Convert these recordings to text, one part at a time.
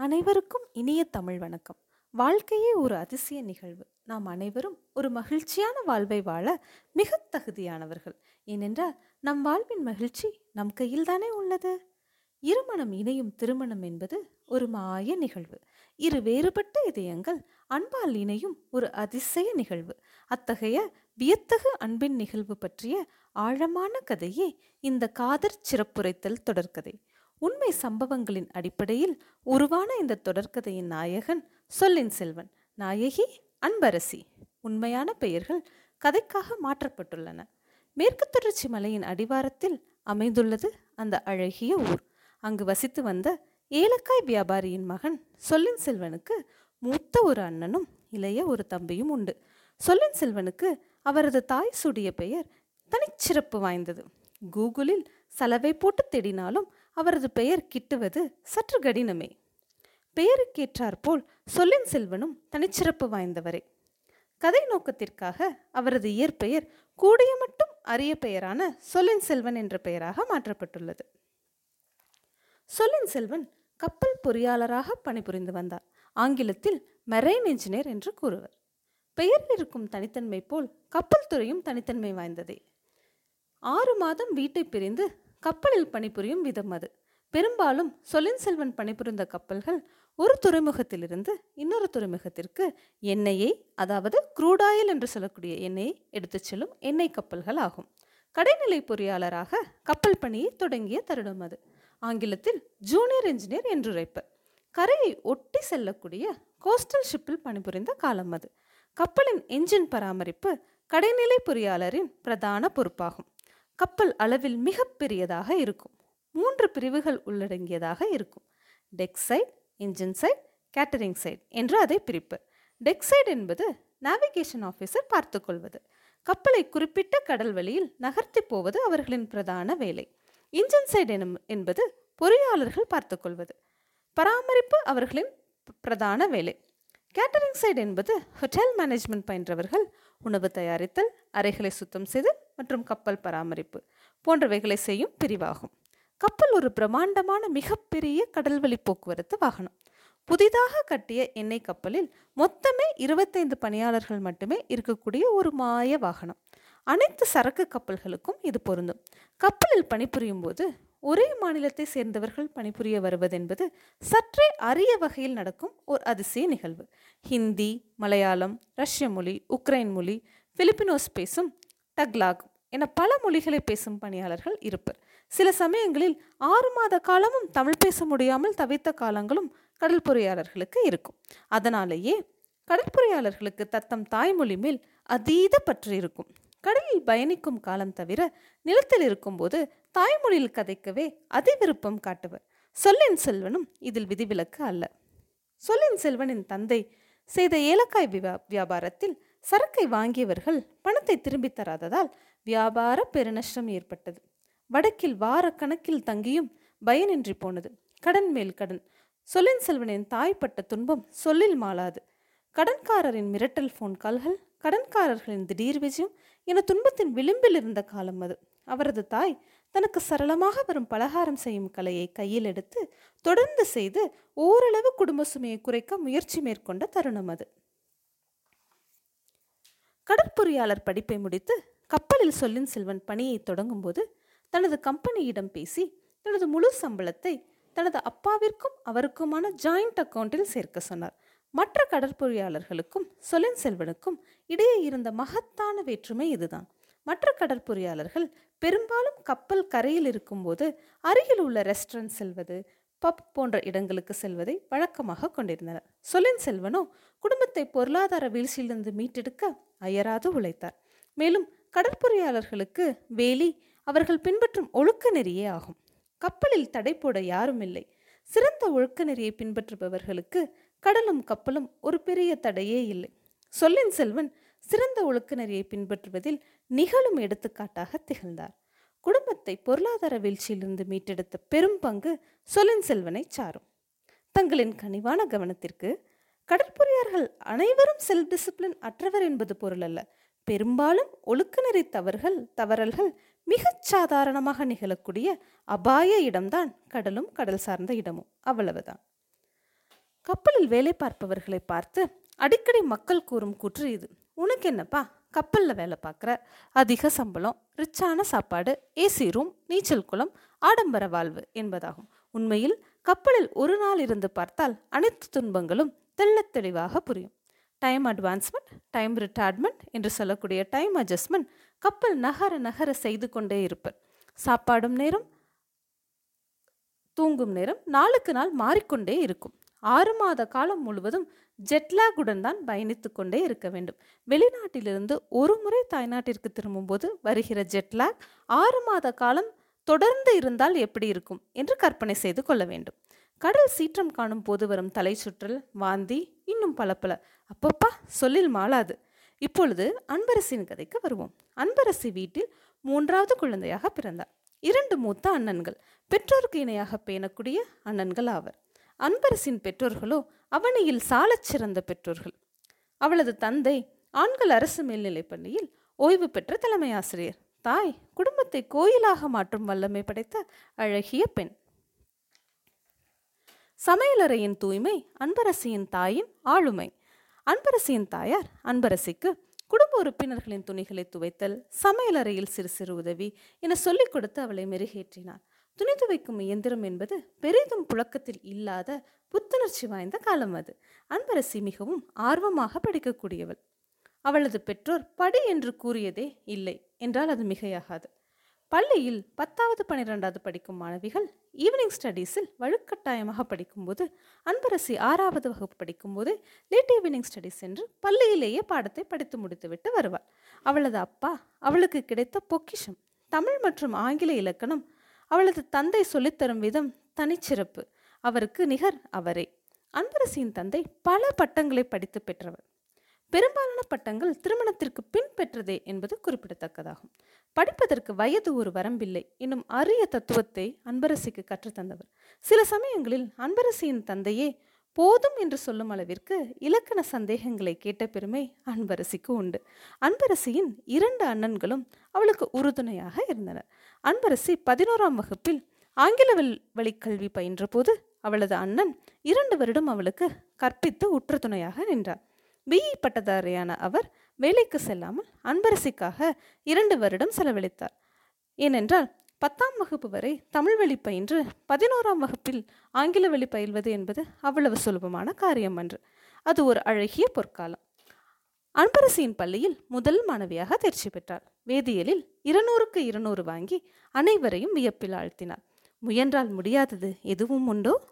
அனைவருக்கும் இனிய தமிழ் வணக்கம். வாழ்க்கையே ஒரு அதிசய நிகழ்வு. நாம் அனைவரும் ஒரு மகிழ்ச்சியான வாழ்வை வாழ மிக தகுதியானவர்கள். ஏனென்றால் நம் வாழ்வின் மகிழ்ச்சி நம் கையில்தானே உள்ளது. இருமணம் இணையும் திருமணம் என்பது ஒரு மாய நிகழ்வு. இரு வேறுபட்ட இதயங்கள் அன்பால் இணையும் ஒரு அதிசய நிகழ்வு. அத்தகைய வியத்தகு அன்பின் நிகழ்வு பற்றிய ஆழமான கதையே இந்த காதற் சிறப்புரைத்தல் தொடர்கதை. உண்மை சம்பவங்களின் அடிப்படையில் உருவான இந்த தொடர்கதையின் நாயகன் சொல்லின் செல்வன். நாயகி அன்பரசி. உண்மையான பெயர்கள் கதைக்காக மாற்றப்பட்டுள்ளன. மேற்கு தொடர்ச்சி மலையின் அடிவாரத்தில் அமைந்துள்ளது அந்த அழகிய ஊர். அங்கு வசித்து வந்த ஏலக்காய் வியாபாரியின் மகன் சொல்லின் செல்வனுக்கு மூத்த ஒரு அண்ணனும் இளைய ஒரு தம்பியும் உண்டு. சொல்லின் செல்வனுக்கு அவரது தாய் சூடிய பெயர் தனிச்சிறப்பு வாய்ந்தது. கூகுளில் சலவை போட்டு தேடினாலும் அவரது பெயர் கிட்டுவது சற்று கடினமே. பெயருக்கேற்றாற்போல் சொல்லின் செல்வனும் தனிச்சிறப்பு வாய்ந்தவரே. கதை நோக்கத்திற்காக அவரது இயற்பெயர் கூடிய மட்டும் அரிய பெயரான சொல்லின் செல்வன் என்ற பெயராக மாற்றப்பட்டுள்ளது. சொல்லின் செல்வன் கப்பல் பொறியாளராக பணிபுரிந்து வந்தார். ஆங்கிலத்தில் மெரைன் இன்ஜினியர் என்று கூறுவர். பெயரில் இருக்கும் தனித்தன்மை போல் கப்பல் துறையும் தனித்தன்மை வாய்ந்ததே. ஆறு மாதம் வீட்டை பிரிந்து கப்பலில் பணிபுரியும் விதம் அது. பெரும்பாலும் சொலின் செல்வன் பணிபுரிந்த கப்பல்கள் ஒரு துறைமுகத்திலிருந்து இன்னொரு துறைமுகத்திற்கு எண்ணெயை அதாவது குரூடாயில் என்று சொல்லக்கூடிய எண்ணெயை எடுத்துச் செல்லும் எண்ணெய் கப்பல்கள் ஆகும். கடைநிலை பொறியாளராக கப்பல் பணியை தொடங்கிய தருணம் அது. ஆங்கிலத்தில் ஜூனியர் இன்ஜினியர் என்று கரையை ஒட்டி செல்லக்கூடிய கோஸ்டல் ஷிப்பில் பணிபுரிந்த காலம் அது. கப்பலின் என்ஜின் பராமரிப்பு கடைநிலை பொறியாளரின் பிரதான பொறுப்பாகும். கப்பல் அளவில் மிகப்பெரியதாக இருக்கும். மூன்று பிரிவுகள் உள்ளடங்கியதாக இருக்கும். Deck side engine side catering side என்று அதை பிரிப்பர் டெக் சைட் என்பது நேவிகேஷன் ஆஃபீஸர் பார்த்துக்கொள்வது கப்பலை குறிப்பிட்ட கடல் வழியில் நகர்த்தி போவது அவர்களின் பிரதான வேலை. இன்ஜின் சைடு எனும் என்பது பொறியாளர்கள் பார்த்துக்கொள்வது பராமரிப்பு அவர்களின் பிரதான வேலை. கேட்டரிங் சைடு என்பது ஹோட்டல் மேனேஜ்மெண்ட் பயின்றவர்கள் உணவு தயாரித்தல் அறைகளை சுத்தம் செய்தல் மற்றும் கப்பல் பராமரிப்பு போன்றவைகளை செய்யும் பிரிவாகும். கப்பல் ஒரு பிரம்மாண்டமான மிகப்பெரிய கடல்வழி போக்குவரத்து வாகனம். புதிதாக கட்டிய எண்ணெய் கப்பலில் மொத்தமே இருபத்தைந்து பணியாளர்கள் மட்டுமே இருக்கக்கூடிய ஒரு மாய வாகனம். அனைத்து சரக்கு கப்பல்களுக்கும் இது பொருந்தும். கப்பலில் பணிபுரியும் போது ஒரே மாநிலத்தை சேர்ந்தவர்கள் பணிபுரிய வருவதென்பது சற்றே அரிய வகையில் நடக்கும் ஒரு அதிசய நிகழ்வு. ஹிந்தி மலையாளம் ரஷ்ய மொழி உக்ரைன் மொழி பிலிப்பினோஸ் பேசும் டக்லாக் என பல மொழிகளை பேசும் பணியாளர்கள் இருப்பர். சில சமயங்களில் ஆறு மாத காலமும் தமிழ் பேச முடியாமல் தவித்த காலங்களும் கடல் பொறியாளர்களுக்கு இருக்கும். அதனாலேயே கடற்பொறியாளர்களுக்கு தத்தம் தாய்மொழி மேல் அதீத பற்று இருக்கும். கடலில் பயணிக்கும் காலம் தவிர நிலத்தில் இருக்கும்போது தாய்மொழியில் கதைக்கவே அதி விருப்பம் காட்டுவர். சொல்லின் செல்வனும் இதில் விதிவிலக்கு அல்ல. சொல்லின் செல்வனின் தந்தை செய்த ஏலக்காய் வியா வியாபாரத்தில் சரக்கை வாங்கியவர்கள் பணத்தை திரும்பித் தராததால் வியாபார பெருநஷ்டம் ஏற்பட்டது. வடக்கில் வார கணக்கில் தங்கியும் பயனின்றி போனது. கடன் மேல் கடன். சொல்லின் செல்வனின் தாய்ப்பட்ட துன்பம் சொல்லில் மாளாது. கடன்காரரின் மிரட்டல் ஃபோன் கால்கள் கடன்காரர்களின் திடீர் விஜயம் என துன்பத்தின் விளிம்பில் இருந்த காலம் அது. அவரது தாய் தனக்கு சரளமாக வரும் பலகாரம் செய்யும் கலையை கையில் எடுத்து தொடர்ந்து செய்து ஓரளவு குடும்ப சுமையை குறைக்க முயற்சி மேற்கொண்ட தருணம் அது. கடற்பொறியாளர் படிப்பை முடித்து கப்பலில் சொல்லின் செல்வன் பணியை தொடங்கும்போது தனது கம்பெனியிடம் பேசி தனது முழு சம்பளத்தை தனது அப்பாவிற்கும் அவருக்குமான ஜாயிண்ட் அக்கவுண்டில் சேர்க்க சொன்னார். மற்ற கடற்பொறியாளர்களுக்கும் சொலின் செல்வனுக்கும் இடையே இருந்த மகத்தான வேற்றுமை இதுதான். மற்ற கடற்பொறியாளர்கள் பெரும்பாலும் கப்பல் கரையில் இருக்கும்போது அருகில் உள்ள ரெஸ்டாரண்ட் செல்வது பப் போன்ற இடங்களுக்கு செல்வதை வழக்கமாக கொண்டிருந்தனர். சொலின் செல்வனோ குடும்பத்தை பொருளாதார வீழ்ச்சியிலிருந்து மீட்டெடுக்க அயராது உழைத்தார். மேலும் கடற்பொறியாளர்களுக்கு வேலி அவர்கள் பின்பற்றும் ஒழுக்க நெறியே ஆகும். கப்பலில் தடை போட யாரும் இல்லை. சிறந்த ஒழுக்க நெறியை பின்பற்றுபவர்களுக்கு கடலும் கப்பலும் ஒரு பெரிய தடையே இல்லை. சொல்லின் செல்வன் சிறந்த ஒழுக்க நெறியை பின்பற்றுவதில் நிகழும் எடுத்துக்காட்டாக திகழ்ந்தார். குடும்பத்தை பொருளாதார வீழ்ச்சியிலிருந்து மீட்டெடுத்த பெரும் பங்கு சொல்லின் செல்வனை சாரும். தங்களின் கனிவான கவனத்திற்கு கடற்பொறியார்கள் அனைவரும் செல்ஃப் டிசிப்ளின் அற்றவர் என்பது பொருள் அல்ல. பெரும்பாலும் ஒழுக்கநெறி தவறுகள் தவறல்கள் மிகச் சாதாரணமாக நிகழக்கூடிய அபாய இடம்தான் கடலும் கடல் சார்ந்த இடமும். அவ்வளவுதான். கப்பலில் வேலை பார்ப்பவர்களை பார்த்து அடிக்கடி மக்கள் கூறும் கூற்று இது. உனக்கு என்னப்பா? கப்பலில் வேலை பார்க்குற. அதிக சம்பளம் ரிச்சான சாப்பாடு ஏசி ரூம் நீச்சல் குளம் ஆடம்பர வாழ்வு என்பதாகும். உண்மையில் கப்பலில் ஒரு நாள் இருந்து பார்த்தால் அனைத்து துன்பங்களும் தெள்ளத் தெளிவாக புரியும். டைம் அட்வான்ஸ்மெண்ட் டைம் ரிட்டையர்மெண்ட் என்று சொல்லக்கூடிய டைம் அட்ஜஸ்ட்மெண்ட் கப்பல் நகர நகர செய்து கொண்டே இருப்பர். சாப்பாடும் நேரம் தூங்கும் நேரம் நாளுக்கு நாள் மாறிக்கொண்டே இருக்கும். ஆறு மாத காலம் முழுவதும் ஜெட்லாகுடன் தான் பயணித்து கொண்டே இருக்க வேண்டும். வெளிநாட்டிலிருந்து ஒரு முறை தாய்நாட்டிற்கு திரும்பும்போது வருகிற ஜெட்லாக் ஆறு மாத காலம் தொடர்ந்து இருந்தால் எப்படி இருக்கும் என்று கற்பனை செய்து கொள்ள வேண்டும். கடல் சீற்றம் காணும் போது வரும் தலை சுற்றல் வாந்தி இன்னும் பல பல அப்பப்பா சொல்லில் மாளாது. இப்பொழுது அன்பரசின் கதைக்கு வருவோம். அன்பரசி வீட்டில் மூன்றாவது குழந்தையாக பிறந்தார். இரண்டு மூத்த அண்ணன்கள். பெற்றோருக்கு இணையாக பேணக்கூடிய அண்ணன்கள் ஆவர். அன்பரசின் பெற்றோர்களோ அவனியில் சாலச் சிறந்த பெற்றோர்கள். அவளது தந்தை ஆண்கள் அரசு மேல்நிலைப் பள்ளியில் ஓய்வு பெற்ற தலைமை ஆசிரியர். தாய் குடும்பத்தை கோயிலாக மாற்றும் வல்லமை படைத்த அழகிய பெண். சமையலறையின் தூய்மை அன்பரசியின் தாயின் ஆளுமை. அன்பரசியின் தாயார் அன்பரசிக்கு குடும்ப உறுப்பினர்களின் துணிகளை துவைத்தல் சமையலறையில் சிறு சிறு உதவி என சொல்லிக் கொடுத்து அவளை மெருகேற்றினார். துணி துவைக்கும் இயந்திரம் என்பது பெரிதும் புழக்கத்தில் இல்லாத புத்துணர்ச்சி வாய்ந்த காலம் அது. அன்பரசி மிகவும் ஆர்வமாக படிக்கக்கூடியவள். அவளது பெற்றோர் படி என்று கூறியதே இல்லை என்றால் அது மிகையாகாது. பள்ளியில் பத்தாவது பன்னிரெண்டாவது படிக்கும் மாணவிகள் ஈவினிங் ஸ்டடீஸில் வலுக்கட்டாயமாக படிக்கும்போது அன்பரசி ஆறாவது வகுப்பு படிக்கும்போது லேட் ஈவினிங் ஸ்டடீஸ் என்று பள்ளியிலேயே பாடத்தை படித்து முடித்துவிட்டு வருவாள். அவளது அப்பா அவளுக்கு கிடைத்த பொக்கிஷம். தமிழ் மற்றும் ஆங்கில இலக்கணம் அவளது தந்தை சொல்லித்தரும் விதம் தனிச்சிறப்பு. அவருக்கு நிகர் அவரே. அன்பரசியின் தந்தை பல பட்டங்களை படித்து பெற்றவர். பெரும்பாலான பட்டங்கள் திருமணத்திற்கு பின் பெற்றதே என்பது குறிப்பிடத்தக்கதாகும். படிப்பதற்கு வயது ஒரு வரம்பில்லை. என்னும் அரிய தத்துவத்தை அன்பரசிக்கு கற்றுத்தந்தவர். சில சமயங்களில் அன்பரசியின் தந்தையே போதும் என்று சொல்லும் அளவிற்கு இலக்கண சந்தேகங்களை கேட்ட பெருமை அன்பரசிக்கு உண்டு. அன்பரசியின் இரண்டு அண்ணன்களும் அவளுக்கு உறுதுணையாக இருந்தனர். அன்பரசி பதினோராம் வகுப்பில் ஆங்கில வழி கல்வி பயின்றபோது அவளது அண்ணன் இரண்டு வருடம் அவளுக்கு கற்பித்து உற்று துணையாக நின்றார் பிஇ பட்டதாரியான அவர் வேலைக்கு செல்லாமல் அன்பரசிக்காக இரண்டு வருடம் செலவழித்தார். ஏனென்றால் பத்தாம் வகுப்பு வரை தமிழ் வழி பயின்று பதினோராம் வகுப்பில் ஆங்கில வழி பயில்வது என்பது அவ்வளவு சுலபமான காரியம் அன்று. அது ஒரு அழகிய பொற்காலம். அன்பரசியின் பள்ளியில் முதல் மாணவியாக தேர்ச்சி பெற்றார். வேதியியலில் இருநூறுக்கு இருநூறு வாங்கி அனைவரையும் வியப்பில் ஆழ்த்தினார். முயன்றால் முடியாதது எதுவும் உண்டோ?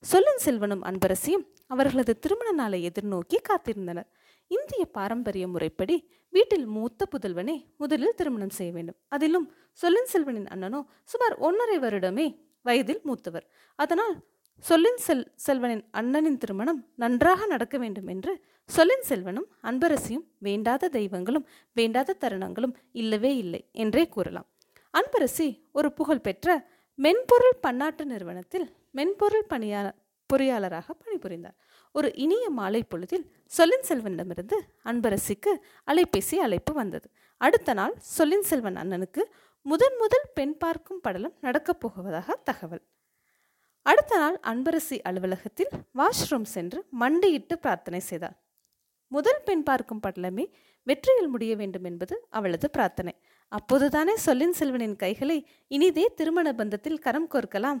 சொல்லும் செல்வனும் அன்பரசியும் அவர்களது திருமண நாளை எதிர்நோக்கி காத்திருந்தனர். இந்திய பாரம்பரிய முறைப்படி வீட்டில் மூத்த புதல்வனே முதலில் திருமணம் செய்ய வேண்டும். அதிலும் சொல்லின் செல்வனின் அண்ணனோ சுமார் ஒன்றரை வருடமே வயதில் மூத்தவர். அதனால் சொல்லின் செல் செல்வனின் அண்ணனின் திருமணம் நன்றாக நடக்க வேண்டும் என்று சொல்லின் செல்வனும் அன்பரசியும் வேண்டாத தெய்வங்களும் வேண்டாத தருணங்களும் இல்லவே இல்லை என்றே கூறலாம். அன்பரசி ஒரு புகழ்பெற்ற மென்பொருள் பன்னாட்டு நிறுவனத்தில் மென்பொருள் பணியா பொறியாளராக பணிபுரிந்தார். ஒரு இனிய மாலை பொழுதில் சொல்லின் செல்வனிடமிருந்து அன்பரசிக்கு அலைபேசி அழைப்பு வந்தது. அடுத்த நாள் சொல்லின் செல்வன் அண்ணனுக்கு முதன் முதல் பெண் பார்க்கும் படலம் நடக்கப் போவதாக தகவல். அடுத்த நாள் அன்பரசி அலுவலகத்தில் வாஷ்ரூம் சென்று மண்டியிட்டு பிரார்த்தனை செய்தார் முதல் பெண் பார்க்கும் படலமே வெற்றியில் முடிய வேண்டும் என்பது அவளது பிரார்த்தனை. அப்போதுதானே சொல்லின் செல்வனின் கைகளை இனிதே திருமண பந்தத்தில் கரம் கோர்க்கலாம்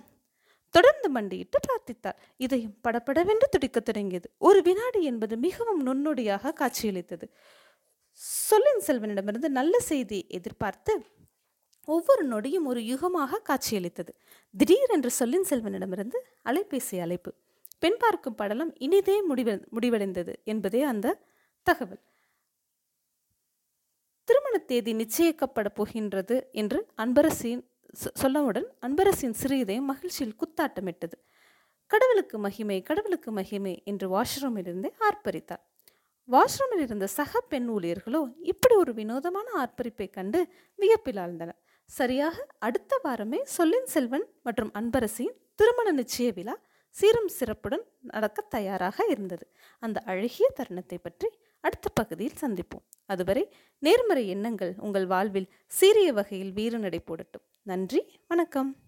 தொடர்ந்து மண்டியிட்டு பிரார்த்தித்தார். இதயம் படப்படவென்று துடிக்கத் தொடங்கியது. ஒரு வினாடி என்பது மிகவும் நுண்ணொடியாக காட்சியளித்தது. சொல்லின் செல்வனிடமிருந்து நல்ல செய்தி எதிர்பார்த்து ஒவ்வொரு நொடியும் ஒரு யுகமாக காட்சியளித்தது. திடீரென்று சொல்லின் செல்வனிடமிருந்து அலைபேசி அழைப்பு. பெண் பார்க்கும் படலம் இனிதே முடிவ முடிவடைந்தது என்பதே அந்த தகவல். திருமண தேதி நிச்சயிக்கப்பட போகின்றது என்று அன்பரசின் சொல்லவுடன் அன்பரசின் சிறு மகிழ்ச்சியில் குத்தாட்டமிட்டது. கடவுளுக்கு மகிமை கடவுளுக்கு மகிமை என்று வாஷ்ரூமிலிருந்தே ஆர்ப்பரித்தார். வாஷ்ரூமில் இருந்த சக பெண் ஊழியர்களோ இப்படி ஒரு வினோதமான ஆர்ப்பரிப்பை கண்டு வியப்பில் ஆழ்ந்தனர். சரியாக அடுத்த வாரமே சொல்லின் செல்வன் மற்றும் அன்பரசியின் திருமண நிச்சய விழா சீரும் சிறப்புடன் நடக்க தயாராக இருந்தது. அந்த அழகிய தருணத்தை பற்றி அடுத்த பகுதியில் சந்திப்போம். அதுவரை நேர்மறை எண்ணங்கள் உங்கள் வாழ்வில் சீரிய வகையில் வீறு நடை போடட்டும். நன்றி வணக்கம்.